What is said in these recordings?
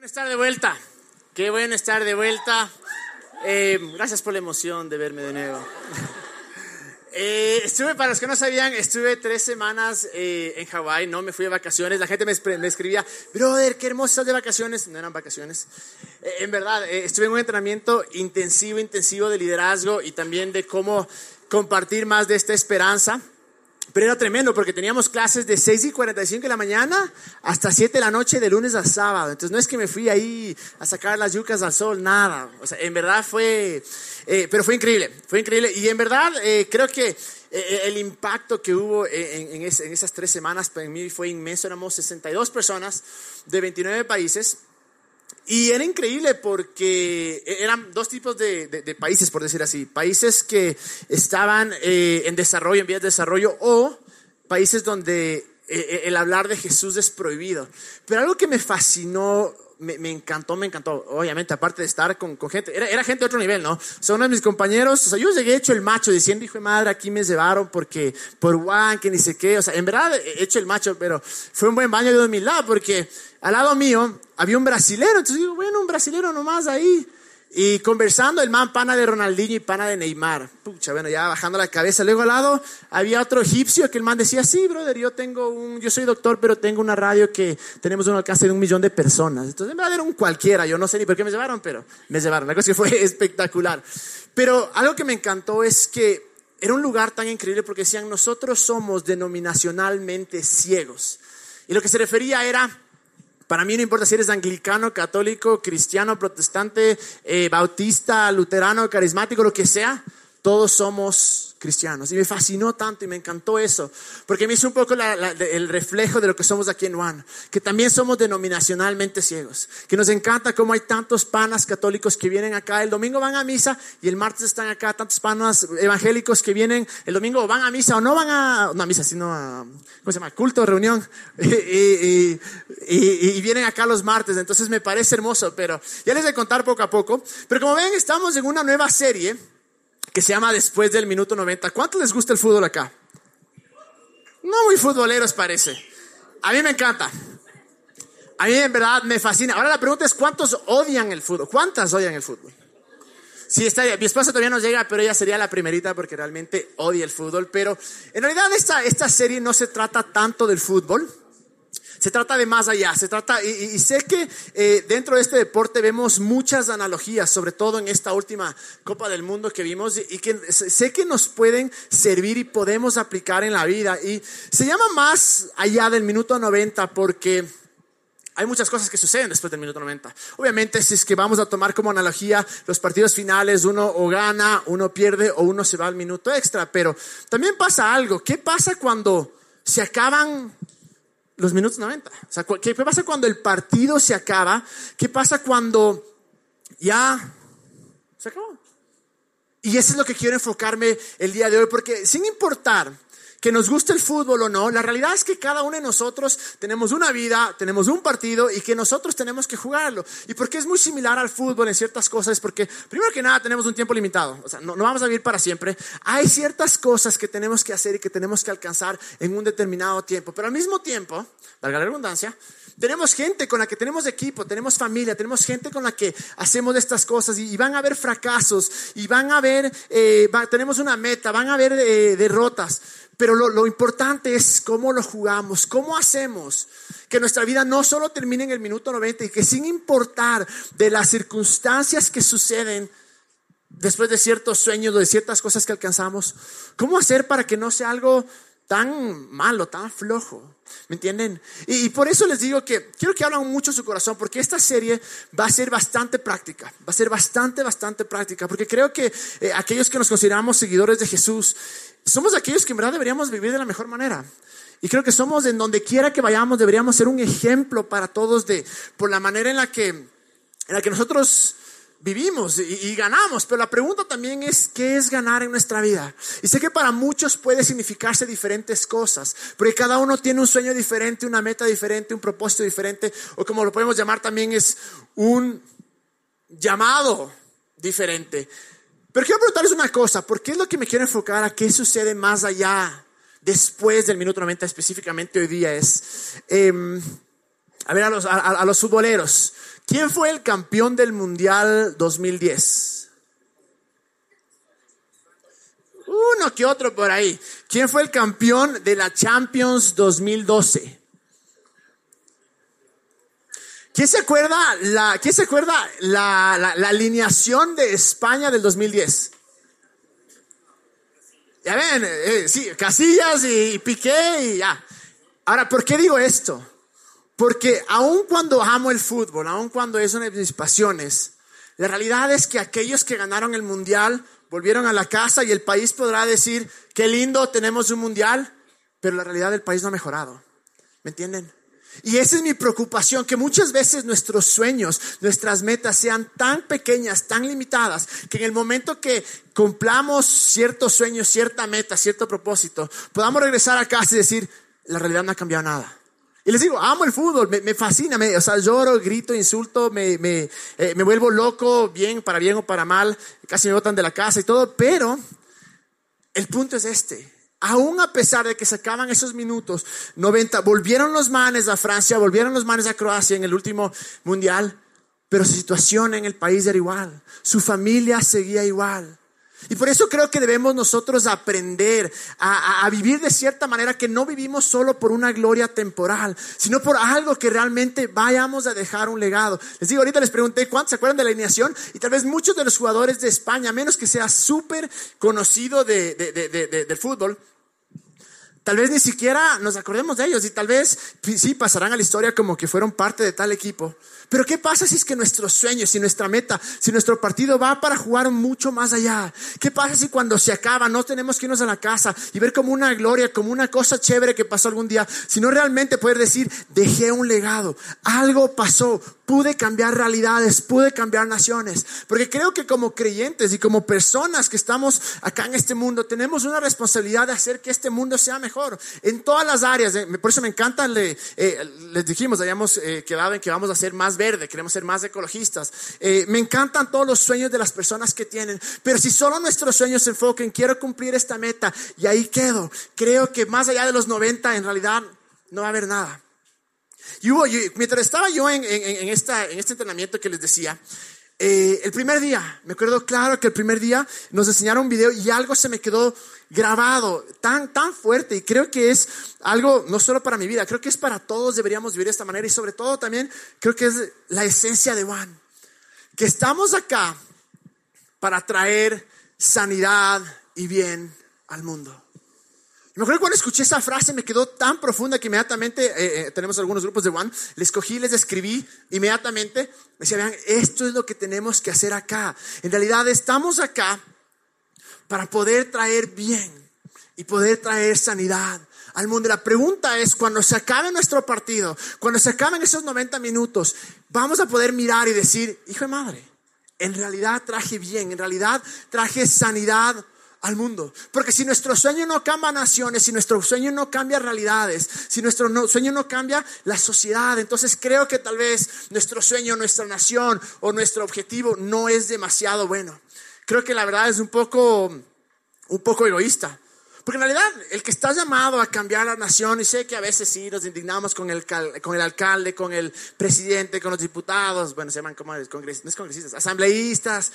Bueno estar de vuelta. Qué bueno estar de vuelta. Eh, gracias por la emoción de verme de nuevo. Eh, estuve, para los que no sabían, estuve tres semanas eh, en Hawái, no me fui de vacaciones. La gente me, me, escribía, brother, qué hermoso de vacaciones. No eran vacaciones. en verdad, estuve en un entrenamiento intensivo, intensivo de liderazgo y también de cómo compartir más de esta esperanza. Pero era tremendo porque teníamos clases de 6 y 45 de la mañana hasta 7 de la noche de lunes a sábado. Entonces no es que me fui ahí a sacar las yucas al sol, nada. O sea, en verdad fue, eh, pero fue increíble, fue increíble. Y en verdad eh, creo que eh, el impacto que hubo en, en, esas tres semanas para mí fue inmenso. Éramos 62 personas de 29 países. Y era increíble porque eran dos tipos de, países, por decir así. Países que estaban eh, en desarrollo, en vías de desarrollo, o países donde eh, eh, el hablar de Jesús es prohibido. Pero algo que me fascinó me, encantó, me encantó. Obviamente, aparte de estar con, gente, era, gente de otro nivel, ¿no? Son uno de mis compañeros, o sea, yo llegué hecho el macho diciendo, hijo de madre, aquí me llevaron porque, por Juan, que ni sé qué, o sea, en verdad he hecho el macho, pero fue un buen baño de humildad porque al lado mío había un brasilero, entonces digo, bueno, un brasilero nomás ahí. Y conversando, el man pana de Ronaldinho y pana de Neymar. Pucha, bueno, ya bajando la cabeza. Luego al lado había otro egipcio que el man decía, sí, brother, yo tengo un, yo soy doctor, pero tengo una radio que tenemos un alcance de un millón de personas. Entonces, en verdad era un cualquiera, yo no sé ni por qué me llevaron, pero me llevaron. La cosa que fue espectacular. Pero algo que me encantó es que era un lugar tan increíble porque decían, nosotros somos denominacionalmente ciegos. Y lo que se refería era para mí no importa si eres anglicano, católico, cristiano, protestante, eh, bautista, luterano, carismático, lo que sea, todos somos cristianos. Y me fascinó tanto y me encantó eso, porque me hizo un poco el reflejo de lo que somos aquí en Juan, que también somos denominacionalmente ciegos, que nos encanta cómo hay tantos panas católicos que vienen acá, el domingo van a misa y el martes están acá, tantos panas evangélicos que vienen el domingo van a misa o no van a, no a misa, sino a, ¿cómo se llama? Culto, reunión, y, y vienen acá los martes, entonces me parece hermoso, pero ya les voy a contar poco a poco, pero como ven, estamos en una nueva serie que se llama Después del Minuto 90. ¿Cuánto les gusta el fútbol acá? No muy futboleros parece. A mí me encanta. A mí en verdad me fascina. Ahora la pregunta es, ¿cuántos odian el fútbol? ¿Cuántas odian el fútbol? Sí, está, mi esposa todavía no llega, pero ella sería la primerita porque realmente odia el fútbol. Pero en realidad esta, esta serie no se trata tanto del fútbol se trata de más allá, se trata, y, sé que eh, dentro de este deporte vemos muchas analogías, sobre todo en esta última Copa del Mundo que vimos, y, que sé que nos pueden servir y podemos aplicar en la vida. Y se llama más allá del minuto 90 porque hay muchas cosas que suceden después del minuto 90. Obviamente, si es que vamos a tomar como analogía los partidos finales, uno o gana, uno pierde o uno se va al minuto extra, pero también pasa algo. ¿Qué pasa cuando se acaban los minutos 90. O sea, ¿qué pasa cuando el partido se acaba? ¿Qué pasa cuando ya se acabó? Y eso es lo que quiero enfocarme el día de hoy, porque sin importar que nos guste el fútbol o no, la realidad es que cada uno de nosotros tenemos una vida, tenemos un partido y que nosotros tenemos que jugarlo. Y porque es muy similar al fútbol en ciertas cosas, porque primero que nada tenemos un tiempo limitado, o sea, no, no vamos a vivir para siempre. Hay ciertas cosas que tenemos que hacer y que tenemos que alcanzar en un determinado tiempo, pero al mismo tiempo, valga la redundancia, tenemos gente con la que tenemos equipo, tenemos familia, tenemos gente con la que hacemos estas cosas y, van a haber fracasos y van a haber, eh, tenemos una meta, van a haber eh, derrotas. Pero lo, importante es cómo lo jugamos, cómo hacemos que nuestra vida no solo termine en el minuto 90 y que sin importar de las circunstancias que suceden después de ciertos sueños o de ciertas cosas que alcanzamos, cómo hacer para que no sea algo tan malo, tan flojo. ¿Me entienden? Y, por eso les digo que quiero que hablen mucho su corazón, porque esta serie va a ser bastante práctica, va a ser bastante, bastante práctica, porque creo que eh, aquellos que nos consideramos seguidores de Jesús, somos aquellos que en verdad deberíamos vivir de la mejor manera. Y creo que somos en donde quiera que vayamos, deberíamos ser un ejemplo para todos de, por la manera en la que, en la que nosotros vivimos y, ganamos, pero la pregunta también es, ¿qué es ganar en nuestra vida? Y sé que para muchos puede significarse diferentes cosas, porque cada uno tiene un sueño diferente, una meta diferente, un propósito diferente, o como lo podemos llamar también es un llamado diferente. Pero quiero preguntarles una cosa, ¿por qué es lo que me quiero enfocar a qué sucede más allá, después del minuto 90 específicamente hoy día? Es, em, a ver, a los, a los futboleros. ¿Quién fue el campeón del Mundial 2010? Uno que otro por ahí. ¿Quién fue el campeón de la Champions 2012? ¿Quién se acuerda la, ¿quién se acuerda la, la, alineación de España del 2010? Ya ven, eh, sí, Casillas y, y Piqué y ya. Ahora, ¿por qué digo esto? Porque aun cuando amo el fútbol, aun cuando es una de mis pasiones, la realidad es que aquellos que ganaron el mundial volvieron a la casa y el país podrá decir, qué lindo, tenemos un mundial, pero la realidad del país no ha mejorado. ¿Me entienden? Y esa es mi preocupación, que muchas veces nuestros sueños, nuestras metas sean tan pequeñas, tan limitadas, que en el momento que cumplamos ciertos sueños, cierta meta, cierto propósito, podamos regresar a casa y decir, la realidad no ha cambiado nada. Y les digo, amo el fútbol, me, fascina, me, o sea, lloro, grito, insulto, me, me, eh, me vuelvo loco, bien, para bien o para mal, casi me botan de la casa y todo, pero el punto es este. Aún a pesar de que se acaban esos minutos, 90, volvieron los manes a Francia, volvieron los manes a Croacia en el último mundial, pero su situación en el país era igual, su familia seguía igual. Y por eso creo que debemos nosotros aprender a, vivir de cierta manera que no vivimos solo por una gloria temporal, sino por algo que realmente vayamos a dejar un legado. Les digo, ahorita les pregunté cuántos se acuerdan de la alineación y tal vez muchos de los jugadores de España, menos que sea súper conocido de, del fútbol, Tal vez ni siquiera nos acordemos de ellos y tal vez sí pasarán a la historia como que fueron parte de tal equipo. Pero ¿qué pasa si es que nuestros sueños, si nuestra meta, si nuestro partido va para jugar mucho más allá? ¿Qué pasa si cuando se acaba no tenemos que irnos a la casa y ver como una gloria, como una cosa chévere que pasó algún día, sino realmente poder decir, dejé un legado, algo pasó, pude cambiar realidades, pude cambiar naciones? Porque creo que como creyentes y como personas que estamos acá en este mundo, tenemos una responsabilidad de hacer que este mundo sea mejor en todas las áreas. Por eso me encanta, eh, les dijimos, habíamos eh, quedado en que vamos a hacer más verde, queremos ser más ecologistas. Eh, me encantan todos los sueños de las personas que tienen, pero si solo nuestros sueños se enfoquen, quiero cumplir esta meta y ahí quedo, creo que más allá de los 90 en realidad no va a haber nada. Y hubo, mientras estaba yo en, este entrenamiento que les decía, eh, el primer día, me acuerdo claro que el primer día nos enseñaron un video y algo se me quedó grabado tan, tan fuerte y creo que es algo no solo para mi vida, creo que es para todos deberíamos vivir de esta manera y sobre todo también creo que es la esencia de Juan, que estamos acá para traer sanidad y bien al mundo. Me acuerdo cuando escuché esa frase me quedó tan profunda que inmediatamente, eh, eh, tenemos algunos grupos de One, les cogí, les escribí inmediatamente, me decía, vean, esto es lo que tenemos que hacer acá. En realidad estamos acá para poder traer bien y poder traer sanidad al mundo. La pregunta es, cuando se acabe nuestro partido, cuando se acaben esos 90 minutos, vamos a poder mirar y decir, hijo de madre, en realidad traje bien, en realidad traje sanidad al mundo. Porque si nuestro sueño no cambia naciones, si nuestro sueño no cambia realidades, si nuestro sueño no cambia la sociedad, entonces creo que tal vez nuestro sueño, nuestra nación o nuestro objetivo no es demasiado bueno. Creo que la verdad es un poco, un poco egoísta. Porque en realidad el que está llamado a cambiar la nación, y sé que a veces sí nos indignamos con el, con el alcalde, con el presidente, con los diputados, bueno, se llaman como congresistas, no es congresistas, asambleístas,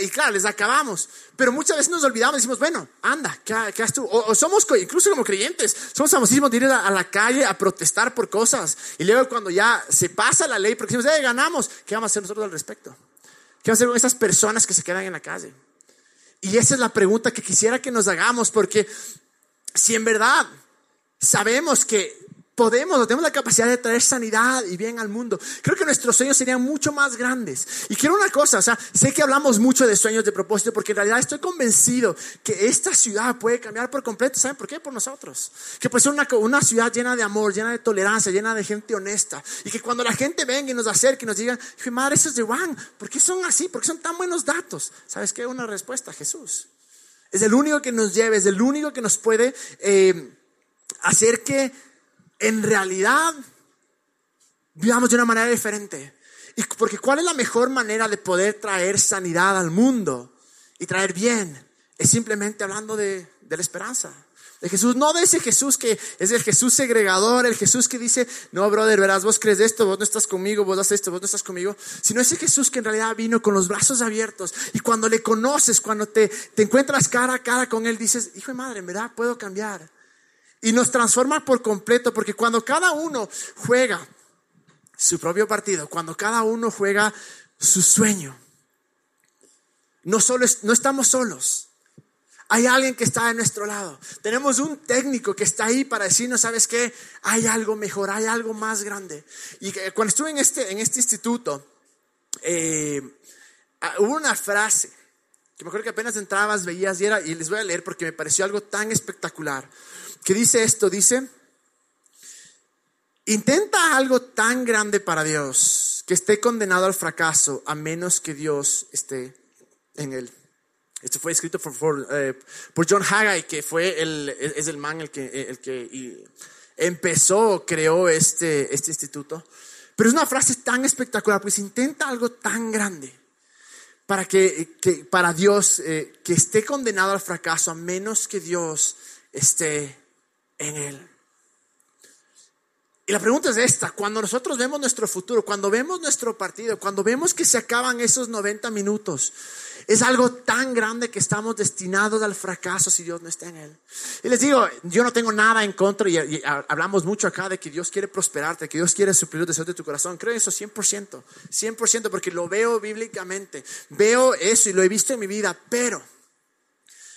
y claro, les acabamos. Pero muchas veces nos olvidamos decimos, bueno, anda, ¿qué, qué has tú? O, somos, incluso como creyentes, somos famosísimos de ir a, la calle a protestar por cosas. Y luego cuando ya se pasa la ley, porque decimos, eh, ganamos, ¿qué vamos a hacer nosotros al respecto? ¿Qué vamos a hacer con esas personas que se quedan en la calle? Y esa es la pregunta que quisiera que nos hagamos, porque si en verdad sabemos que podemos tenemos la capacidad de traer sanidad y bien al mundo. Creo que nuestros sueños serían mucho más grandes. Y quiero una cosa, o sea, sé que hablamos mucho de sueños de propósito porque en realidad estoy convencido que esta ciudad puede cambiar por completo. ¿Saben por qué? Por nosotros. Que puede ser una, ciudad llena de amor, llena de tolerancia, llena de gente honesta. Y que cuando la gente venga y nos acerque y nos diga, madre, eso es de Juan, ¿por qué son así? ¿Por qué son tan buenos datos? ¿Sabes qué? Una respuesta, Jesús. Es el único que nos lleve, es el único que nos puede eh, hacer que en realidad vivamos de una manera diferente. Y porque ¿cuál es la mejor manera de poder traer sanidad al mundo y traer bien? Es simplemente hablando de, la esperanza. De Jesús, no de ese Jesús que es el Jesús segregador, el Jesús que dice, no, brother, verás, vos crees esto, vos no estás conmigo, vos haces esto, vos no estás conmigo, sino ese Jesús que en realidad vino con los brazos abiertos y cuando le conoces, cuando te, te encuentras cara a cara con Él, dices, hijo de madre, en verdad puedo cambiar. Y nos transforma por completo, porque cuando cada uno juega su propio partido, cuando cada uno juega su sueño, no, solo no estamos solos. Hay alguien que está a nuestro lado. Tenemos un técnico que está ahí para decirnos, ¿sabes qué? Hay algo mejor, hay algo más grande. Y cuando estuve en este, en este instituto, eh, ah, hubo una frase que me acuerdo que apenas entrabas, veías y, era, y les voy a leer porque me pareció algo tan espectacular, que dice esto, dice, intenta algo tan grande para Dios que esté condenado al fracaso a menos que Dios esté en él. Esto fue escrito por, eh, John Haggai, que fue el, es el man el que, el que empezó, creó este, este instituto. Pero es una frase tan espectacular, pues intenta algo tan grande para que para Dios eh, que esté condenado al fracaso a menos que Dios esté en él. Y la pregunta es esta, cuando nosotros vemos nuestro futuro, cuando vemos nuestro partido, cuando vemos que se acaban esos 90 minutos, es algo tan grande que estamos destinados al fracaso si Dios no está en él. Y les digo, yo no tengo nada en contra y, hablamos mucho acá de que Dios quiere prosperarte, que Dios quiere suplir los deseos de tu corazón. Creo eso 100%, 100% porque lo veo bíblicamente. Veo eso y lo he visto en mi vida, pero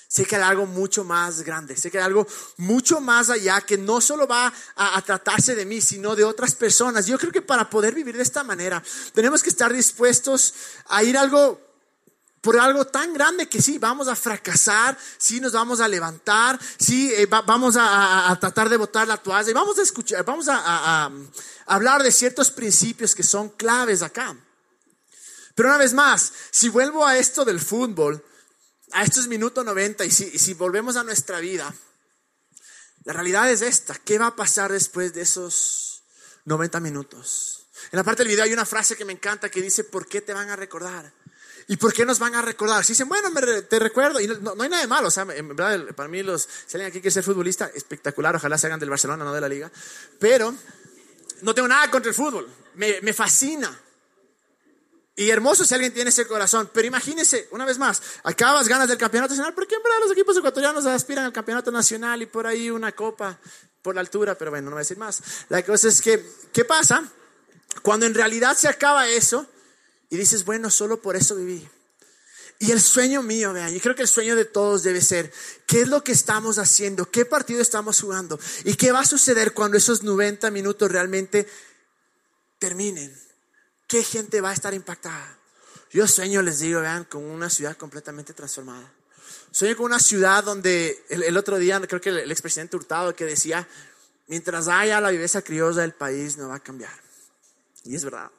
sé que hay algo mucho más grande, sé que hay algo mucho más allá que no solo va a, a, tratarse de mí, sino de otras personas. Yo creo que para poder vivir de esta manera, tenemos que estar dispuestos a ir algo por algo tan grande que sí, vamos a fracasar, sí nos vamos a levantar, sí eh, vamos a, tratar de botar la toalla y vamos a escuchar, vamos a, hablar de ciertos principios que son claves acá. Pero una vez más, si vuelvo a esto del fútbol, a estos minutos 90 y si, volvemos a nuestra vida, la realidad es esta, ¿qué va a pasar después de esos 90 minutos? En la parte del video hay una frase que me encanta que dice, ¿por qué te van a recordar? ¿Y por qué nos van a recordar? Si dicen, bueno, te recuerdo, y no, hay nada de malo, o sea, para mí los, si alguien aquí quiere ser futbolista, espectacular, ojalá se hagan del Barcelona, no de la liga, pero no tengo nada contra el fútbol, me, me fascina. Y hermoso si alguien tiene ese corazón, pero imagínese, una vez más, acabas ganas del campeonato nacional, porque en verdad los equipos ecuatorianos aspiran al campeonato nacional y por ahí una copa por la altura, pero bueno, no voy a decir más. La cosa es que, ¿qué pasa? Cuando en realidad se acaba eso, y dices, bueno, solo por eso viví. Y el sueño mío, vean, yo creo que el sueño de todos debe ser, ¿qué es lo que estamos haciendo? ¿Qué partido estamos jugando? ¿Y qué va a suceder cuando esos 90 minutos realmente terminen? ¿Qué gente va a estar impactada? Yo sueño, les digo, vean, con una ciudad completamente transformada. Sueño con una ciudad donde el, otro día, creo que el, el expresidente Hurtado que decía, mientras haya la viveza criolla del país no va a cambiar. Y es verdad.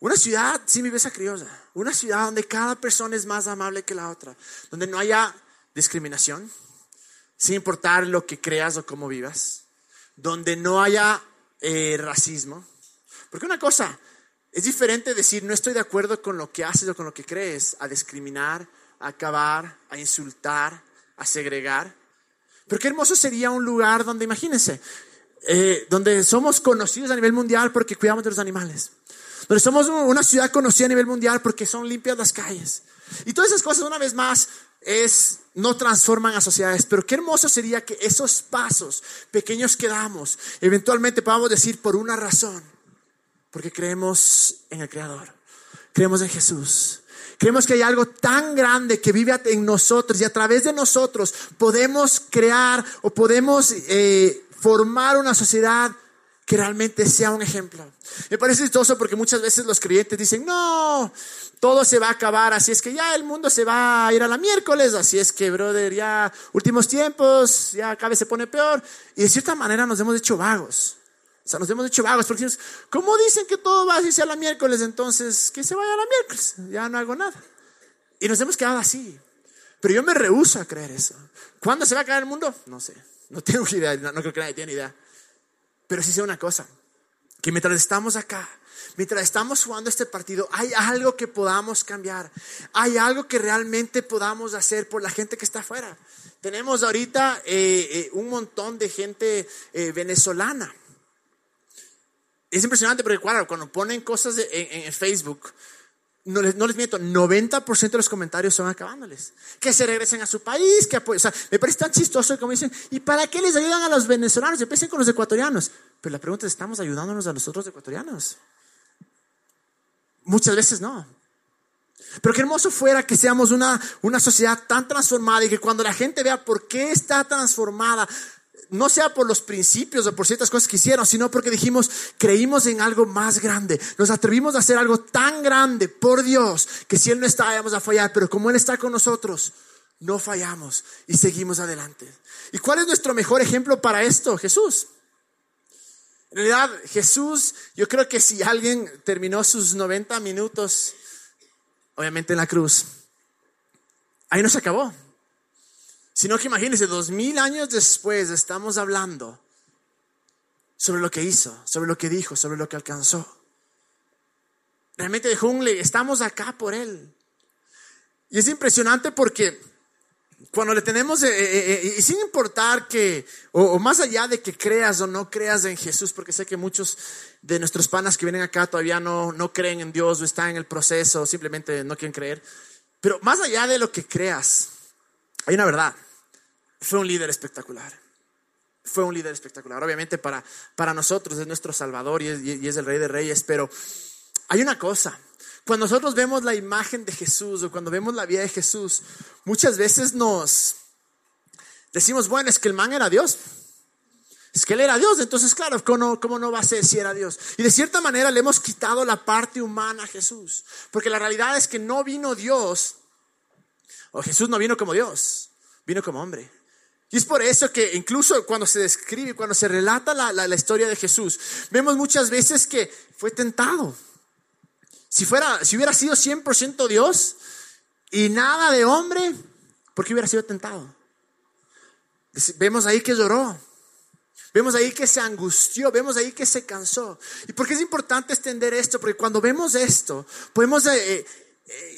Una ciudad sin viveza criolla. Una ciudad donde cada persona es más amable que la otra. Donde no haya discriminación, sin importar lo que creas o cómo vivas. Donde no haya eh, racismo. Porque una cosa, es diferente decir no estoy de acuerdo con lo que haces o con lo que crees, a discriminar, a acabar, a insultar, a segregar. Pero qué hermoso sería un lugar donde, imagínense, eh, donde somos conocidos a nivel mundial porque cuidamos de los animales donde somos una ciudad conocida a nivel mundial porque son limpias las calles. Y todas esas cosas, una vez más, es, no transforman a sociedades, pero qué hermoso sería que esos pasos pequeños que damos, eventualmente podamos decir por una razón, porque creemos en el Creador, creemos en Jesús. Creemos que hay algo tan grande que vive en nosotros y a través de nosotros podemos crear o podemos eh, formar una sociedad que realmente sea un ejemplo. Me parece chistoso porque muchas veces los creyentes dicen, no, todo se va a acabar, así es que ya el mundo se va a ir a la miércoles, así es que, brother, ya últimos tiempos, ya cada vez se pone peor. Y de cierta manera nos hemos hecho vagos. O sea, nos hemos hecho vagos porque ¿cómo dicen que todo va a irse a la miércoles? Entonces, que se vaya a la miércoles, ya no hago nada. Y nos hemos quedado así. Pero yo me rehuso a creer eso. ¿Cuándo se va a acabar el mundo? No sé. No tengo idea, no, no creo que nadie tenga idea. Pero sí sé una cosa, que mientras estamos acá, mientras estamos jugando este partido, hay algo que podamos cambiar, hay algo que realmente podamos hacer por la gente que está afuera. Tenemos ahorita eh, eh, un montón de gente eh, venezolana. Es impresionante porque cuando ponen cosas en, Facebook, no les, miento, 90% de los comentarios son acabándoles. Que se regresen a su país, que o sea, me parece tan chistoso como dicen, ¿y para qué les ayudan a los venezolanos? Empiecen con los ecuatorianos. Pero la pregunta es, ¿estamos ayudándonos a los otros ecuatorianos? Muchas veces no. Pero qué hermoso fuera que seamos una, una sociedad tan transformada y que cuando la gente vea por qué está transformada, no sea por los principios o por ciertas cosas que hicieron, sino porque dijimos, creímos en algo más grande. Nos atrevimos a hacer algo tan grande por Dios que si Él no está, vamos a fallar, pero como Él está con nosotros, no fallamos y seguimos adelante. ¿Y cuál es nuestro mejor ejemplo para esto? Jesús. En realidad, Jesús, yo creo que si alguien terminó sus 90 minutos, obviamente en la cruz, ahí no se acabó. Sino que imagínense, dos mil años después estamos hablando sobre lo que hizo, sobre lo que dijo, sobre lo que alcanzó. Realmente dejó un estamos acá por él. Y es impresionante porque cuando le tenemos, eh, eh, eh, y sin importar que, o, más allá de que creas o no creas en Jesús, porque sé que muchos de nuestros panas que vienen acá todavía no, no creen en Dios o están en el proceso o simplemente no quieren creer, pero más allá de lo que creas, hay una verdad, fue un líder espectacular. Fue un líder espectacular. Obviamente para, para nosotros es nuestro Salvador y es el Rey de Reyes, pero hay una cosa, cuando nosotros vemos la imagen de Jesús o cuando vemos la vida de Jesús, muchas veces nos decimos, bueno, es que el man era Dios. Es que él era Dios, entonces claro, ¿cómo no, no va a ser si era Dios? Y de cierta manera le hemos quitado la parte humana a Jesús, porque la realidad es que no vino Dios, o Jesús no vino como Dios, vino como hombre. Y es por eso que incluso cuando se describe, cuando se relata la, la historia de Jesús, vemos muchas veces que fue tentado. Si, fuera, si hubiera sido 100% Dios y nada de hombre, ¿por qué hubiera sido tentado? Vemos ahí que lloró. Vemos ahí que se angustió, vemos ahí que se cansó. ¿Y por qué es importante extender esto? Porque cuando vemos esto, podemos, eh,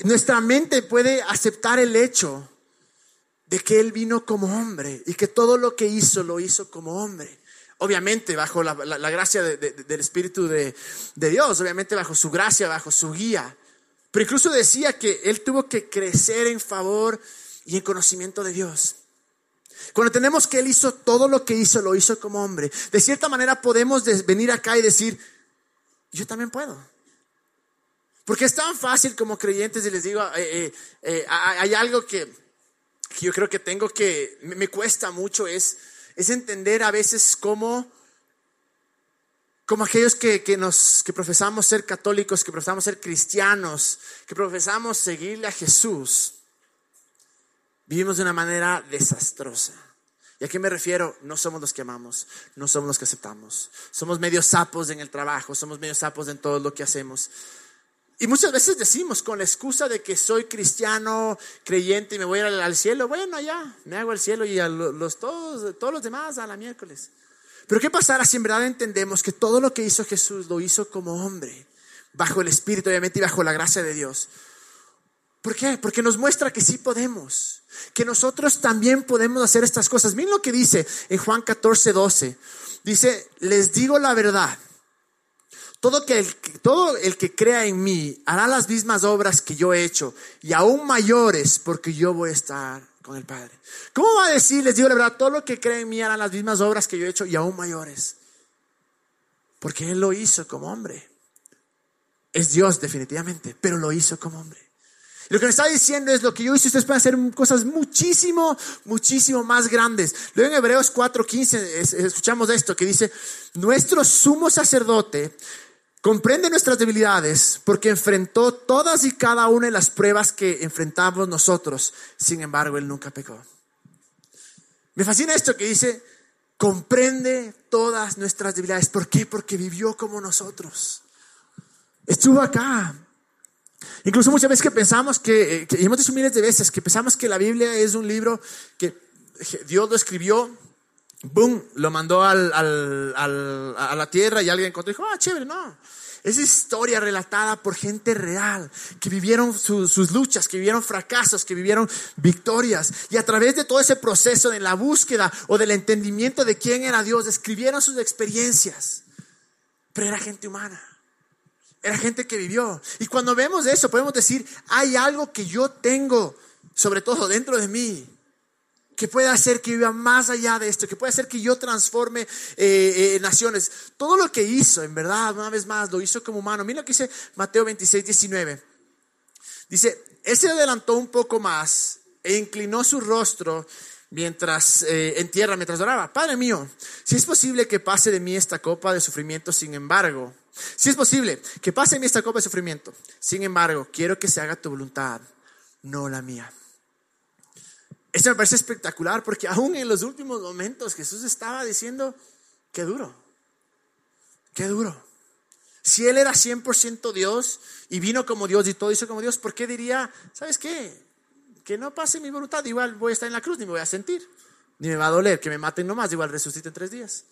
nuestra mente puede aceptar el hecho de que Él vino como hombre y que todo lo que hizo lo hizo como hombre. Obviamente bajo la, gracia del Espíritu de, Dios, obviamente bajo su gracia, bajo su guía. Pero incluso decía que él tuvo que crecer en favor y en conocimiento de Dios. Cuando tenemos que Él hizo todo lo que hizo, lo hizo como hombre. De cierta manera podemos venir acá y decir, yo también puedo. Porque es tan fácil como creyentes y les digo, eh, eh, eh, hay algo que, yo creo que tengo que, me cuesta mucho, es es entender a veces cómo, como aquellos que, que, nos, que profesamos ser católicos, que profesamos ser cristianos, que profesamos seguirle a Jesús, vivimos de una manera desastrosa. ¿Y a qué me refiero? No somos los que amamos, no somos los que aceptamos. Somos medio sapos en el trabajo, somos medio sapos en todo lo que hacemos. Y muchas veces decimos con la excusa de que soy cristiano, creyente y me voy al cielo, bueno, ya, me hago el cielo y a los, todos, todos los demás a la miércoles. Pero ¿qué pasará si en verdad entendemos que todo lo que hizo Jesús lo hizo como hombre, bajo el Espíritu obviamente y bajo la gracia de Dios? ¿Por qué? Porque nos muestra que sí podemos, que nosotros también podemos hacer estas cosas. Miren lo que dice en Juan 14, 12. Dice, les digo la verdad todo, el, que crea en mí hará las mismas obras que yo he hecho y aún mayores porque yo voy a estar con el Padre. ¿Cómo va a decir, les digo la verdad, todo lo que cree en mí hará las mismas obras que yo he hecho y aún mayores? Porque Él lo hizo como hombre. Es Dios definitivamente, pero lo hizo como hombre. lo que me está diciendo es lo que yo hice, ustedes pueden hacer cosas muchísimo, muchísimo más grandes. Luego en Hebreos 4:15 escuchamos esto que dice, nuestro sumo sacerdote Comprende nuestras debilidades porque enfrentó todas y cada una de las pruebas que enfrentamos nosotros. Sin embargo, Él nunca pecó. Me fascina esto que dice, comprende todas nuestras debilidades. ¿Por qué? Porque vivió como nosotros. Estuvo acá. Incluso muchas veces que pensamos que, y hemos dicho miles de veces, que pensamos que la Biblia es un libro que Dios lo escribió boom, lo mandó a la tierra y alguien encontró y dijo, ah, chévere, no. Es historia relatada por gente real, que vivieron sus luchas, que vivieron fracasos, que vivieron victorias. Y a través de todo ese proceso de la búsqueda o del entendimiento de quién era Dios, escribieron sus experiencias. Pero era gente humana. Era gente que vivió. Y cuando vemos eso, podemos decir, hay algo que yo tengo, sobre todo dentro de mí, que puede hacer que viva más allá de esto, que puede hacer que yo transforme eh, eh, naciones. Todo lo que hizo, en verdad, una vez más, lo hizo como humano. Mira lo que dice Mateo 26, 19. Dice, Él se adelantó un poco más e inclinó su rostro mientras eh, en tierra, mientras oraba. Padre mío, si es posible que pase de mí esta copa de sufrimiento, sin embargo, si es posible que pase de mí esta copa de sufrimiento, sin embargo, quiero que se haga tu voluntad, no la mía. Esto me parece espectacular porque aún en los últimos momentos Jesús estaba diciendo, qué duro, qué duro. Si Él era 100% Dios y vino como Dios y todo hizo como Dios, ¿por qué diría, sabes qué? Que no pase mi voluntad, igual voy a estar en la cruz, ni me voy a sentir, ni me va a doler, que me maten nomás, igual resucite en tres días.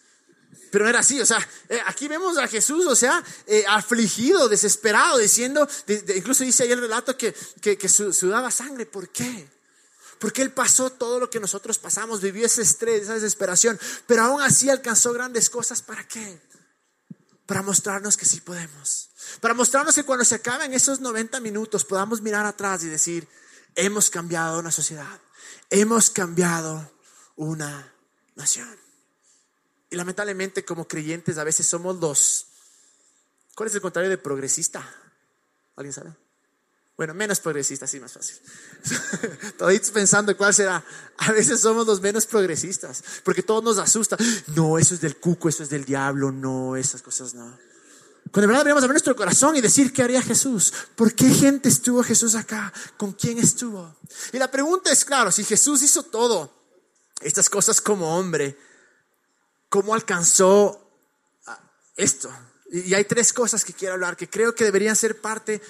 Pero no era así, o sea, eh, aquí vemos a Jesús, o sea, eh, afligido, desesperado, diciendo, incluso dice ahí el relato que, que, que sudaba sangre, ¿por qué? Porque Él pasó todo lo que nosotros pasamos, vivió ese estrés, esa desesperación, pero aún así alcanzó grandes cosas. ¿Para qué? Para mostrarnos que sí podemos. Para mostrarnos que cuando se acaben esos 90 minutos podamos mirar atrás y decir, hemos cambiado una sociedad, hemos cambiado una nación. Y lamentablemente como creyentes a veces somos los... ¿Cuál es el contrario de progresista? ¿Alguien sabe? Bueno, menos progresistas, sí, más fácil. Toditos pensando cuál será. A veces somos los menos progresistas, porque todo nos asusta. No, eso es del cuco, eso es del diablo, no, esas cosas no. Cuando de verdad deberíamos abrir nuestro corazón y decir qué haría Jesús. ¿Por qué gente estuvo Jesús acá? ¿Con quién estuvo? Y la pregunta es, claro, si Jesús hizo todo, estas cosas como hombre, ¿cómo alcanzó esto? Y hay tres cosas que quiero hablar que creo que deberían ser parte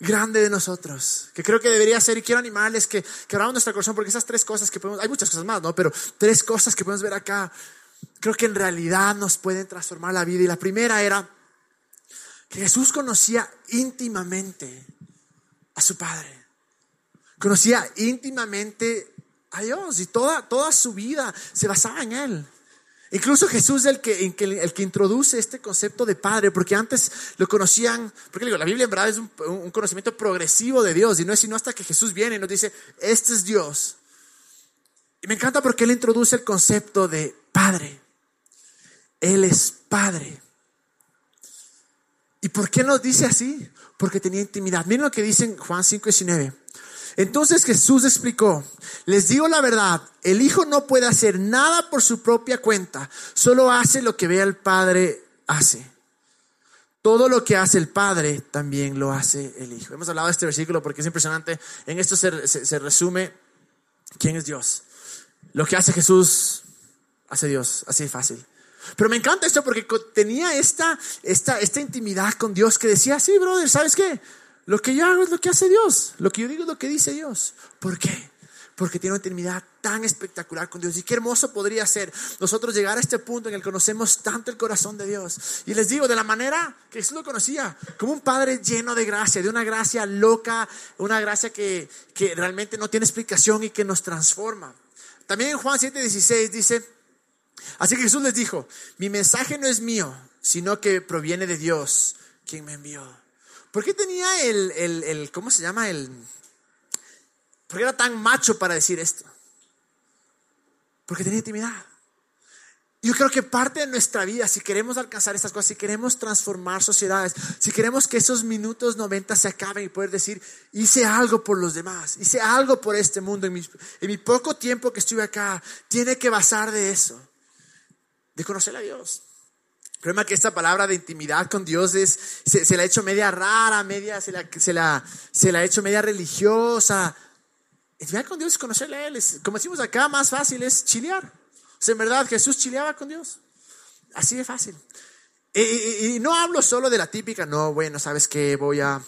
grande de nosotros, que creo que debería ser, y quiero animarles que, que abramos nuestro corazón, porque esas tres cosas que podemos, hay muchas cosas más, ¿no? Pero tres cosas que podemos ver acá, creo que en realidad nos pueden transformar la vida. Y la primera era que Jesús conocía íntimamente a su Padre, conocía íntimamente a Dios y toda, toda su vida se basaba en Él. Incluso Jesús es el que, el que introduce este concepto de padre, porque antes lo conocían, porque digo, la Biblia en verdad es un, conocimiento progresivo de Dios y no es sino hasta que Jesús viene y nos dice, este es Dios. Y me encanta porque él introduce el concepto de padre. Él es padre. ¿Y por qué nos dice así? Porque tenía intimidad. Miren lo que dice en Juan 5, 19. Entonces Jesús explicó, les digo la verdad, el Hijo no puede hacer nada por su propia cuenta, solo hace lo que ve al Padre hace. Todo lo que hace el Padre también lo hace el Hijo. Hemos hablado de este versículo porque es impresionante. En esto se, resume quién es Dios. Lo que hace Jesús, hace Dios, así de fácil. Pero me encanta esto porque tenía esta, esta, esta intimidad con Dios que decía, sí, brother, ¿sabes qué? Lo que yo hago es lo que hace Dios. Lo que yo digo es lo que dice Dios. ¿Por qué? Porque tiene una intimidad tan espectacular con Dios. Y qué hermoso podría ser nosotros llegar a este punto en el que conocemos tanto el corazón de Dios. Y les digo, de la manera que Jesús lo conocía, como un Padre lleno de gracia, de una gracia loca, una gracia que, que realmente no tiene explicación y que nos transforma. También en Juan 7:16 dice, así que Jesús les dijo, mi mensaje no es mío, sino que proviene de Dios, quien me envió. ¿Por qué tenía el, el, el, ¿cómo se llama? El, ¿Por qué era tan macho para decir esto? Porque tenía intimidad. Yo creo que parte de nuestra vida, si queremos alcanzar estas cosas, si queremos transformar sociedades, si queremos que esos minutos 90 se acaben y poder decir, hice algo por los demás, hice algo por este mundo, en mi, en mi poco tiempo que estuve acá, tiene que basar de eso, de conocer a Dios. El problema es que esta palabra de intimidad con Dios es, se, la ha hecho media rara, media, se la, se la, se la hecho media religiosa. Intimidad con Dios es conocerle a Él. como decimos acá, más fácil es chilear. O sea, en verdad, Jesús chileaba con Dios. Así de fácil. Y, no hablo solo de la típica, no, bueno, ¿sabes qué? Voy a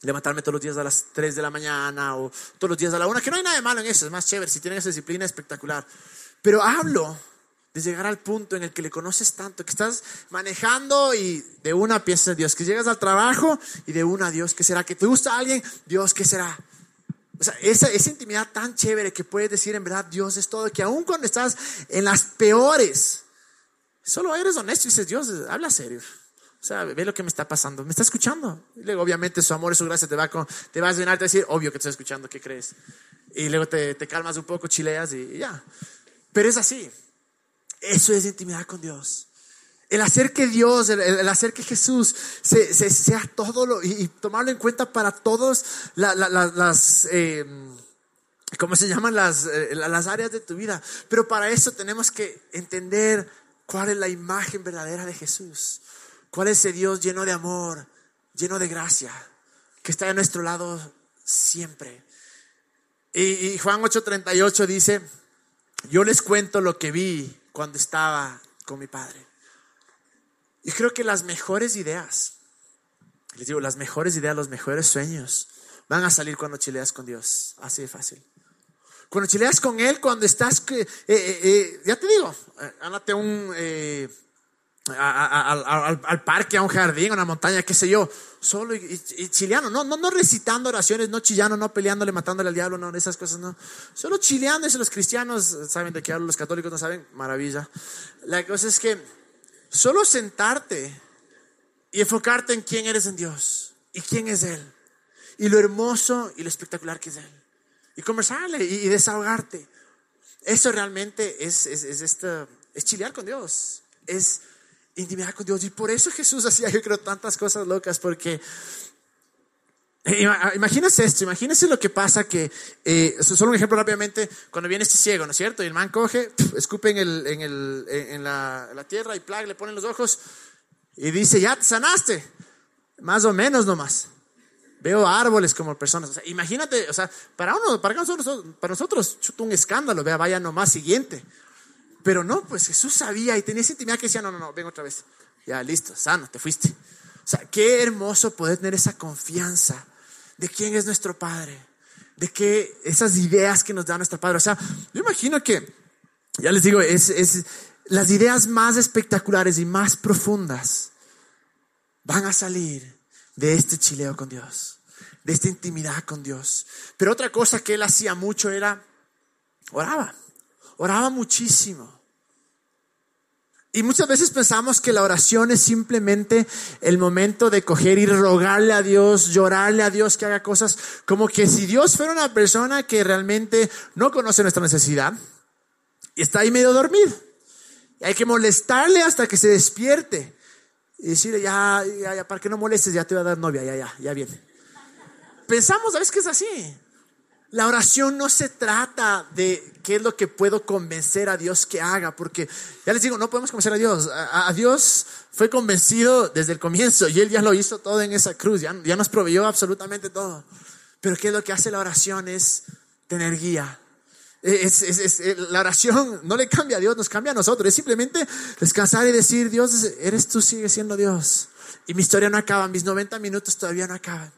levantarme todos los días a las 3 de la mañana o todos los días a la 1, que no hay nada de malo en eso, es más chévere, si tienen esa disciplina espectacular. Pero hablo de llegar al punto en el que le conoces tanto, que estás manejando y de una piensas en Dios, que llegas al trabajo y de una Dios, ¿qué será? Que te gusta alguien, Dios, ¿qué será? O sea, esa, esa intimidad tan chévere que puedes decir en verdad, Dios es todo, que aun cuando estás en las peores, solo eres honesto y dices, Dios, habla serio. O sea, ve lo que me está pasando, me está escuchando. Y luego, obviamente, su amor y su gracia te va, con, te vas a llenar, te decir, obvio que te está escuchando, ¿qué crees? Y luego te, te calmas un poco, chileas y ya. Pero es así. Eso es intimidad con Dios. El hacer que Dios, el, hacer que Jesús se, sea todo lo, y, tomarlo en cuenta para todos las, eh, ¿cómo se llaman? Las, eh, las áreas de tu vida. Pero para eso tenemos que entender cuál es la imagen verdadera de Jesús. Cuál es ese Dios lleno de amor, lleno de gracia, que está a nuestro lado siempre. Y, y Juan 8:38 dice, yo les cuento lo que vi cuando estaba con mi padre. Y creo que las mejores ideas, les digo, las mejores ideas, los mejores sueños van a salir cuando chileas con Dios. Así de fácil. Cuando chileas con Él, cuando estás, eh, eh, eh, ya te digo, ándate un, al, parque, a un jardín, a una montaña, qué sé yo, solo y, chileando, no, no, no recitando oraciones, no chillando, no peleándole, matándole al diablo, no, esas cosas, no. Solo chileando, eso los cristianos saben de qué hablo, los católicos no saben, maravilla. La cosa es que solo sentarte y enfocarte en quién eres en Dios y quién es Él, y lo hermoso y lo espectacular que es Él, y conversarle y, desahogarte. Eso realmente es, es, es, esto, es chilear con Dios, es intimidad con Dios. Y por eso Jesús hacía, yo creo, tantas cosas locas, porque eh, imagínese esto, imagínese lo que pasa que, eh, solo un ejemplo rápidamente, cuando viene este ciego, ¿no es cierto? Y el man coge, escupe en, el, en, el, en la, la, tierra y plaga, le ponen los ojos y dice, ya te sanaste. Más o menos nomás. Veo árboles como personas. O sea, imagínate, o sea, para uno, para nosotros, para nosotros, un escándalo, vea, vaya nomás siguiente. Pero no, pues Jesús sabía y tenía esa intimidad que decía, no, no, no, ven otra vez. Ya, listo, sano, te fuiste. O sea, qué hermoso poder tener esa confianza de quién es nuestro Padre, de que esas ideas que nos da nuestro Padre. O sea, yo imagino que, ya les digo, es, es las ideas más espectaculares y más profundas van a salir de este chileo con Dios, de esta intimidad con Dios. Pero otra cosa que él hacía mucho era, oraba, oraba muchísimo. Y muchas veces pensamos que la oración es simplemente el momento de coger y rogarle a Dios, llorarle a Dios que haga cosas, como que si Dios fuera una persona que realmente no conoce nuestra necesidad y está ahí medio dormido. Y hay que molestarle hasta que se despierte y decirle, ya, ya, ya, para que no molestes, ya te voy a dar novia, ya, ya, ya viene. Pensamos a veces que es así. La oración no se trata de qué es lo que puedo convencer a Dios que haga, porque ya les digo, no podemos convencer a Dios. A, Dios fue convencido desde el comienzo y Él ya lo hizo todo en esa cruz, ya, nos proveyó absolutamente todo. Pero qué es lo que hace la oración es tener guía. La oración no le cambia a Dios, nos cambia a nosotros. Es simplemente descansar y decir, Dios, eres tú, sigue siendo Dios. Y mi historia no acaba, mis 90 minutos todavía no acaban.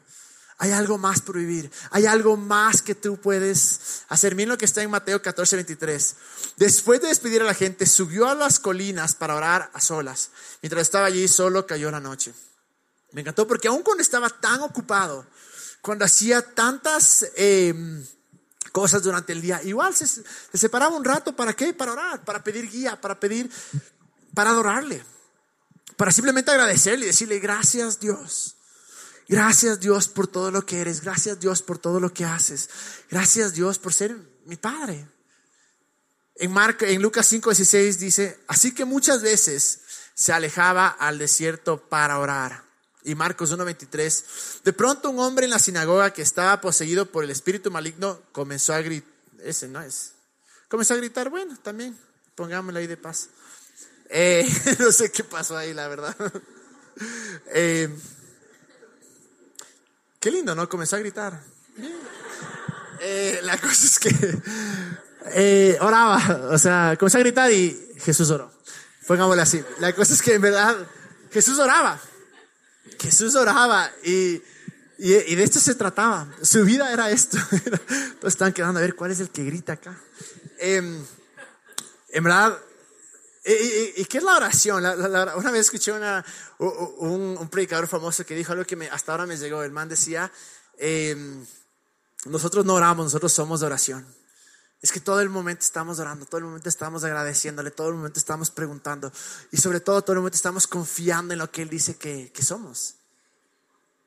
Hay algo más por vivir. Hay algo más que tú puedes hacer. Miren lo que está en Mateo 14, 23. Después de despedir a la gente, subió a las colinas para orar a solas. Mientras estaba allí, solo cayó la noche. Me encantó porque aun cuando estaba tan ocupado, cuando hacía tantas em, cosas durante el día, igual se, se separaba un rato. ¿Para qué? Para orar, para pedir guía, para pedir, para adorarle. Para simplemente agradecerle y decirle gracias Dios. Gracias Dios por todo lo que eres. Gracias Dios por todo lo que haces. Gracias Dios por ser mi Padre. En, Marca, en Lucas 5:16 dice, así que muchas veces se alejaba al desierto para orar. Y Marcos 1:23, de pronto un hombre en la sinagoga que estaba poseído por el espíritu maligno comenzó a gritar, ese no es, comenzó a gritar, bueno, también, pongámoslo ahí de paz. Eh, no sé qué pasó ahí, la verdad. Eh, Qué lindo, ¿no? Comenzó a gritar. Eh, la cosa es que eh, oraba, o sea, comenzó a gritar y Jesús oró. Pongámosle así. La cosa es que en verdad Jesús oraba. Jesús oraba y, y, de esto se trataba. Su vida era esto. Todos están quedando a ver cuál es el que grita acá. Em, en verdad, ¿Y, qué es la oración? una vez escuché una, un, predicador famoso que dijo algo que me, hasta ahora me llegó. El man decía, em, nosotros no oramos, nosotros somos de oración. Es que todo el momento estamos orando, todo el momento estamos agradeciéndole, todo el momento estamos preguntando y sobre todo todo el momento estamos confiando en lo que Él dice que, que somos.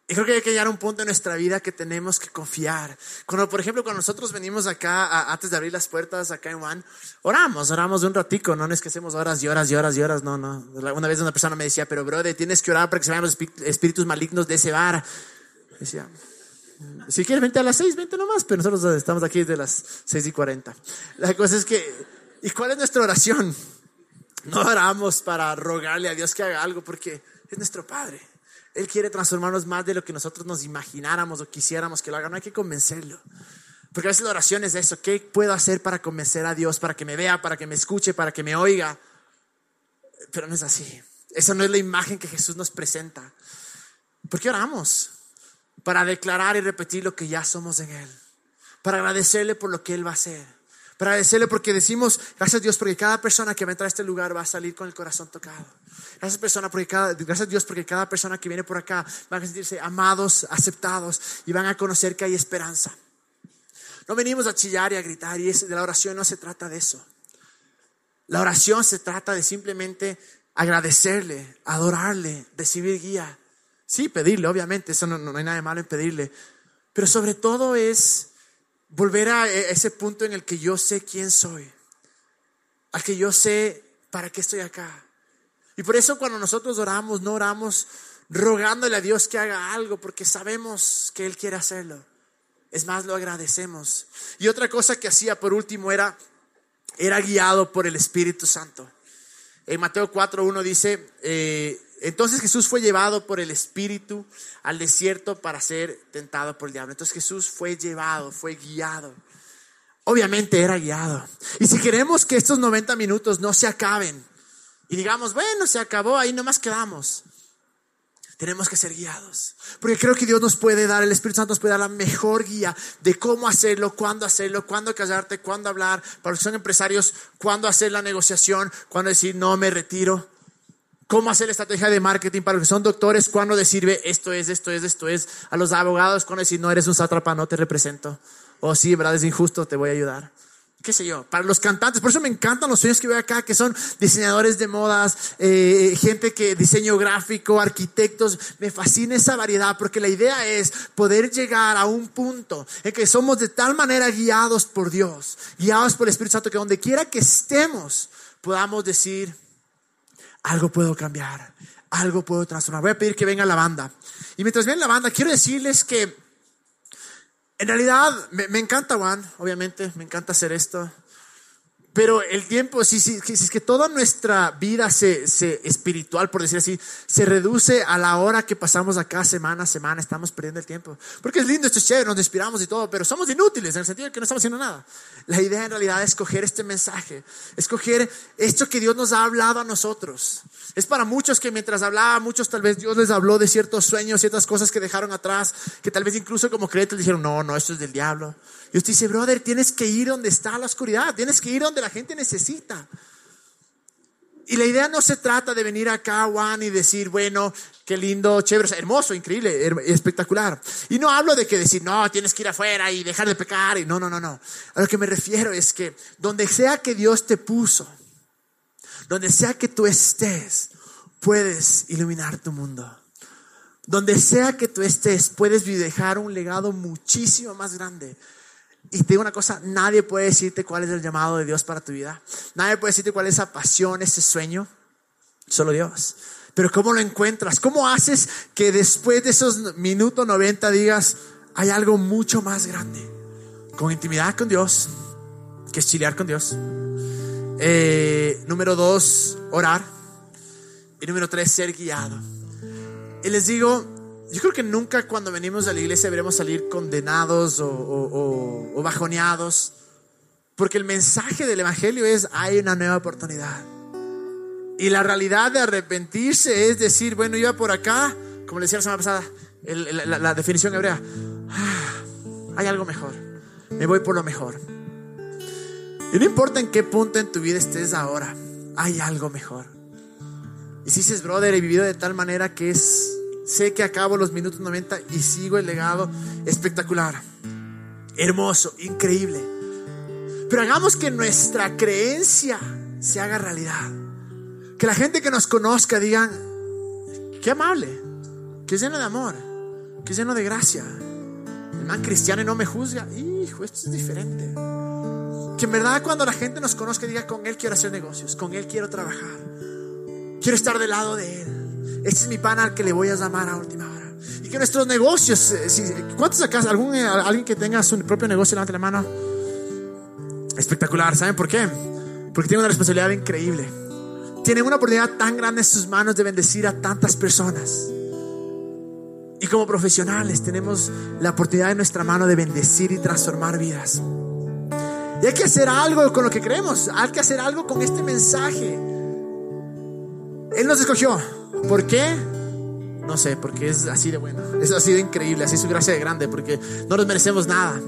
Y creo que hay que llegar a un punto en nuestra vida que tenemos que confiar. Cuando, por ejemplo, cuando nosotros venimos acá, antes de abrir las puertas acá en Juan, oramos, oramos un ratico, no es que hacemos horas y horas y horas y horas, no, no. Una vez una persona me decía, pero brother, tienes que orar para que se vayan los espíritus malignos de ese bar. Decía, si quieres, vente a las seis, vente nomás, pero nosotros estamos aquí desde las seis y cuarenta. La cosa es que, ¿y cuál es nuestra oración? No oramos para rogarle a Dios que haga algo porque es nuestro Padre. Él quiere transformarnos más de lo que nosotros nos imagináramos o quisiéramos que lo haga. No hay que convencerlo. Porque a veces la oración es eso. ¿Qué puedo hacer para convencer a Dios? Para que me vea, para que me escuche, para que me oiga. Pero no es así. Esa no es la imagen que Jesús nos presenta. ¿Por qué oramos? Para declarar y repetir lo que ya somos en Él. Para agradecerle por lo que Él va a hacer. Para agradecerle porque decimos, gracias a Dios, porque cada persona que va a entrar a este lugar va a salir con el corazón tocado. Gracias, persona porque cada, gracias a Dios porque cada persona que viene por acá van a sentirse amados, aceptados y van a conocer que hay esperanza. No venimos a chillar y a gritar y de la oración no se trata de eso. La oración se trata de simplemente agradecerle, adorarle, recibir guía. Sí, pedirle, obviamente, eso no, no hay nada de malo en pedirle. Pero sobre todo es volver a e, ese punto en el que yo sé quién soy, al que yo sé para qué estoy acá. Y por eso cuando nosotros oramos, no oramos rogándole a Dios que haga algo, porque sabemos que Él quiere hacerlo. Es más, lo agradecemos. Y otra cosa que hacía por último era, era guiado por el Espíritu Santo. En Mateo 4.1 dice, eh, entonces Jesús fue llevado por el Espíritu al desierto para ser tentado por el diablo. Entonces Jesús fue llevado, fue guiado. Obviamente era guiado. Y si queremos que estos 90 minutos no se acaben, y digamos, bueno, se acabó, ahí nomás quedamos. Tenemos que ser guiados. Porque creo que Dios nos puede dar, el Espíritu Santo nos puede dar la mejor guía de cómo hacerlo, cuándo hacerlo, cuándo callarte, cuándo hablar. Para los que son empresarios, cuándo hacer la negociación, cuándo decir no me retiro. Cómo hacer estrategia de marketing para los que son doctores, cuándo decir esto es, esto es, esto es. A los abogados, cuándo decir no eres un sátrapa, no te represento. O sí, verdad, es injusto, te voy a ayudar qué sé yo, para los cantantes. Por eso me encantan los sueños que veo acá, que son diseñadores de modas, eh, gente que diseño gráfico, arquitectos. Me fascina esa variedad porque la idea es poder llegar a un punto en que somos de tal manera guiados por Dios, guiados por el Espíritu Santo, que donde quiera que estemos podamos decir, algo puedo cambiar, algo puedo transformar. Voy a pedir que venga la banda. Y mientras viene la banda, quiero decirles que en realidad, me, encanta Juan, obviamente, me encanta hacer esto. Pero el tiempo, si, si, si, es que toda nuestra vida se, se, espiritual, por decir así, se reduce a la hora que pasamos acá semana a semana, estamos perdiendo el tiempo. Porque es lindo, esto es chévere, nos inspiramos y todo, pero somos inútiles en el sentido de que no estamos haciendo nada. La idea en realidad es coger este mensaje, escoger esto que Dios nos ha hablado a nosotros. Es para muchos que mientras hablaba, muchos tal vez Dios les habló de ciertos sueños, ciertas cosas que dejaron atrás, que tal vez incluso como creyentes dijeron, no, no, esto es del diablo. Y usted dice, brother, tienes que ir donde está la oscuridad, tienes que ir donde la gente necesita. Y la idea no se trata de venir acá, Juan, y decir, bueno, qué lindo, chévere, hermoso, increíble, espectacular. Y no hablo de que decir, no, tienes que ir afuera y dejar de pecar. Y no, no, no, no. A lo que me refiero es que donde sea que Dios te puso, donde sea que tú estés, puedes iluminar tu mundo. Donde sea que tú estés, puedes dejar un legado muchísimo más grande. Y te digo una cosa, nadie puede decirte cuál es el llamado de Dios para tu vida. Nadie puede decirte cuál es esa pasión, ese sueño. Solo Dios. Pero ¿cómo lo encuentras? ¿Cómo haces que después de esos minutos 90 digas, hay algo mucho más grande? Con intimidad con Dios, que es chilear con Dios. Eh, número dos, orar. Y número tres, ser guiado. Y les digo, yo creo que nunca cuando venimos a la iglesia deberemos salir condenados o, o, bajoneados, porque el mensaje del Evangelio es, hay una nueva oportunidad. Y la realidad de arrepentirse es decir, bueno, iba por acá, como le decía la semana pasada, la, definición hebrea, ah, hay algo mejor, me voy por lo mejor. Y no importa en qué punto en tu vida estés ahora, hay algo mejor. Y si dices, brother, he vivido de tal manera que es, sé que acabo los minutos 90 y sigo el legado espectacular, hermoso, increíble. Pero hagamos que nuestra creencia se haga realidad. Que la gente que nos conozca digan, qué amable, que lleno de amor, que lleno de gracia. El man cristiano y no me juzga. Hijo, esto es diferente. Que en verdad cuando la gente nos conozca diga, con él quiero hacer negocios, con él quiero trabajar. Quiero estar del lado de él. Este es mi pan al que le voy a llamar a última hora. Y que nuestros negocios, eh, ¿cuántos acá, algún, eh, alguien que tenga su propio negocio, levante la mano? Espectacular, ¿saben por qué? Porque tiene una responsabilidad increíble. Tienen una oportunidad tan grande en sus manos de bendecir a tantas personas. Y como profesionales tenemos la oportunidad en nuestra mano de bendecir y transformar vidas. Y hay que hacer algo con lo que creemos. Hay que hacer algo con este mensaje. Él nos escogió. ¿Por qué? No sé, porque es así de bueno. Es así de increíble, así su gracia de grande, porque no nos merecemos nada.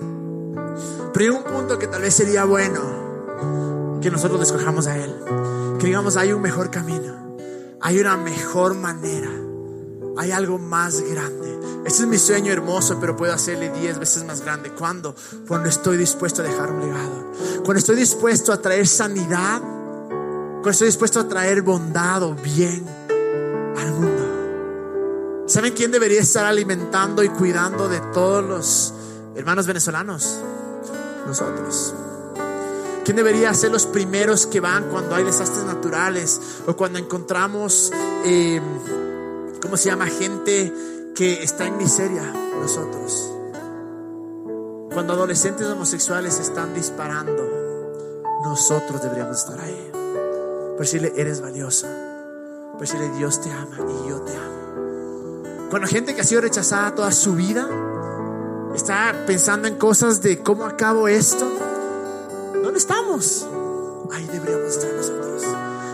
Pero hay un punto que tal vez sería bueno que nosotros le escojamos a Él. Que digamos, hay un mejor camino. Hay una mejor manera hay algo más grande. Este es mi sueño hermoso, pero puedo hacerle diez veces más grande. ¿Cuándo? Cuando estoy dispuesto a dejar un legado. Cuando estoy dispuesto a traer sanidad. Cuando estoy dispuesto a traer bondad o bien al mundo. ¿Saben quién debería estar alimentando y cuidando de todos los hermanos venezolanos? Nosotros. ¿Quién debería ser los primeros que van cuando hay desastres naturales o cuando encontramos... Eh, ¿cómo se llama? Gente que está en miseria, nosotros. Cuando adolescentes homosexuales están disparando, nosotros deberíamos estar ahí. Por decirle, eres valiosa. Por decirle, Dios te ama y yo te amo. Cuando gente que ha sido rechazada toda su vida está pensando en cosas de cómo acabo esto, ¿dónde estamos? Ahí deberíamos estar nosotros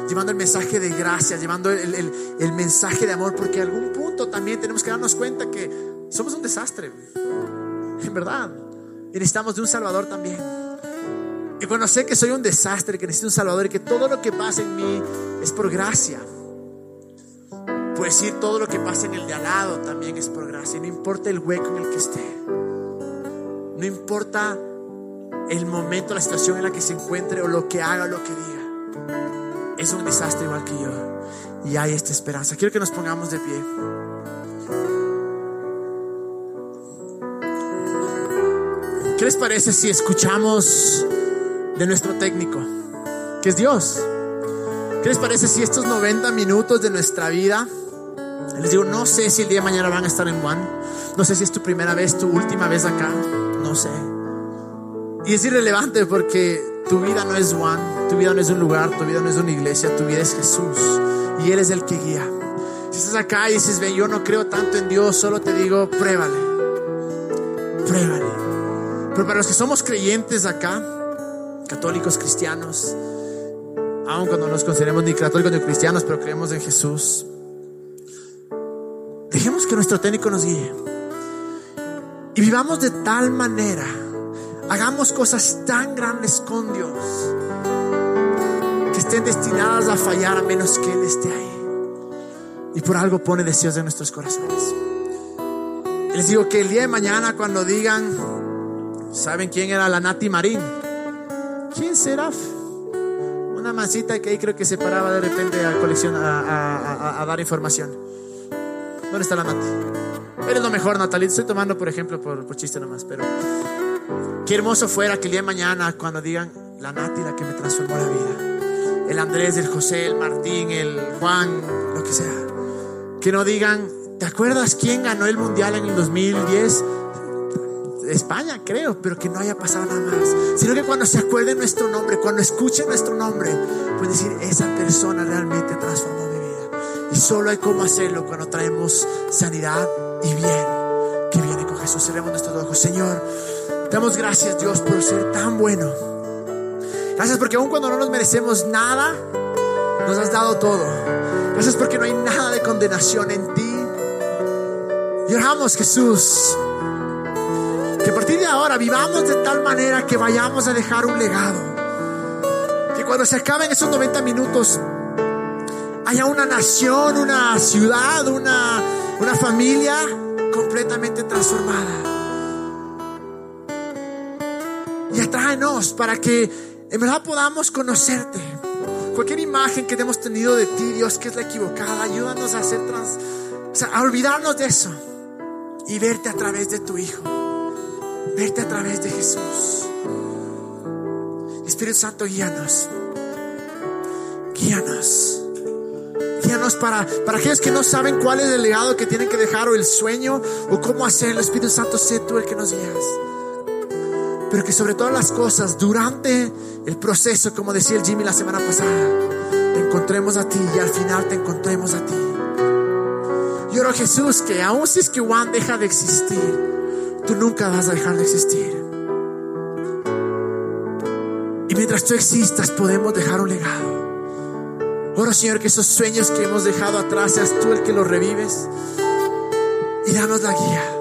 llevando el mensaje de gracia, llevando el, mensaje de amor, porque a algún punto también tenemos que darnos cuenta que somos un desastre, en verdad. Y necesitamos de un Salvador también. Y cuando sé que soy un desastre, que necesito un Salvador y que todo lo que pasa en mí es por gracia, pues decir todo lo que pasa en el de al lado también es por gracia. No importa el hueco en el que esté. No importa el momento, la situación en la que se encuentre o lo que haga o lo que diga es un desastre igual que yo. Y hay esta esperanza. Quiero que nos pongamos de pie. ¿Qué les parece si escuchamos de nuestro técnico, que es Dios? ¿Qué les parece si estos 90 minutos de nuestra vida, les digo, no sé si el día de mañana van a estar en One, no sé si es tu primera vez, tu última vez acá, no sé. Y es irrelevante porque tu vida no es Juan, tu vida no es un lugar, tu vida no es una iglesia, tu vida es Jesús. Y Él es el que guía. Si estás acá y dices, ven, yo no creo tanto en Dios, solo te digo, pruébale. Pruébale. Pero para los que somos creyentes acá, católicos, cristianos, aun cuando no nos consideremos ni católicos ni cristianos, pero creemos en Jesús, dejemos que nuestro técnico nos guíe. Y vivamos de tal manera Hagamos cosas tan grandes con Dios que estén destinadas a fallar a menos que Él esté ahí. Y por algo pone deseos en nuestros corazones. Les digo que el día de mañana cuando digan, ¿saben quién era la Nati Marín? ¿Quién será? Una masita que ahí creo que se paraba de repente a colección, a, dar información. ¿Dónde está la Nati? Eres lo mejor, Natalie. Estoy tomando, por ejemplo, por, chiste nomás, pero Qué hermoso fuera que el día de mañana cuando digan la Nati la que me transformó la vida. El Andrés, el José, el Martín, el Juan, lo que sea. Que no digan, ¿te acuerdas quién ganó el mundial en el 2010? España, creo, pero que no haya pasado nada más. Sino que cuando se acuerden nuestro nombre, cuando escuchen nuestro nombre, pueden decir, esa persona realmente transformó mi. Y solo hay cómo hacerlo cuando traemos sanidad y bien que viene con Jesús. Cerremos nuestros ojos. Señor, Damos gracias Dios por ser tan bueno. Gracias porque aun cuando no nos merecemos nada, nos has dado todo. Gracias porque no hay nada de condenación en ti. Y oramos Jesús, que a partir de ahora vivamos de tal manera que vayamos a dejar un legado cuando se acaben esos 90 minutos, haya una nación, una ciudad, una, una familia completamente transformada. Y atráenos para que en verdad podamos conocerte. Cualquier imagen que hemos tenido de ti, Dios, que es la equivocada, ayúdanos a hacer trans, a olvidarnos de eso y verte a través de tu Hijo, verte a través de Jesús. Espíritu Santo, guíanos, guíanos, guíanos para, para aquellos que no saben cuál es el legado que tienen que dejar o el sueño o cómo hacerlo. Espíritu Santo, sé tú el que nos guías. Pero que sobre todas las cosas, durante el proceso, como decía el Jimmy la semana pasada, te encontremos a ti y al final te encontremos a ti. Y oro Jesús que aun si es que Juan deja de existir, tú nunca vas a dejar de existir. Y mientras tú existas, podemos dejar un legado. Oro Señor que esos sueños que hemos dejado atrás seas tú el que los revives y danos la guía.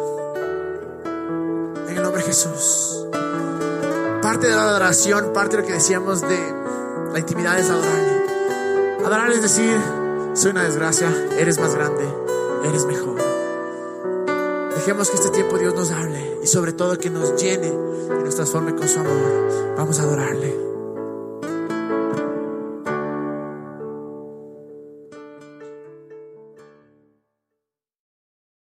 En el nombre de Jesús. Parte de la adoración, parte de lo que decíamos de la intimidad es adorarle. Adorarle es decir, soy una desgracia, eres más grande, eres mejor. Dejemos que este tiempo Dios nos hable y sobre todo que nos llene y nos transforme con su amor. Vamos a adorarle.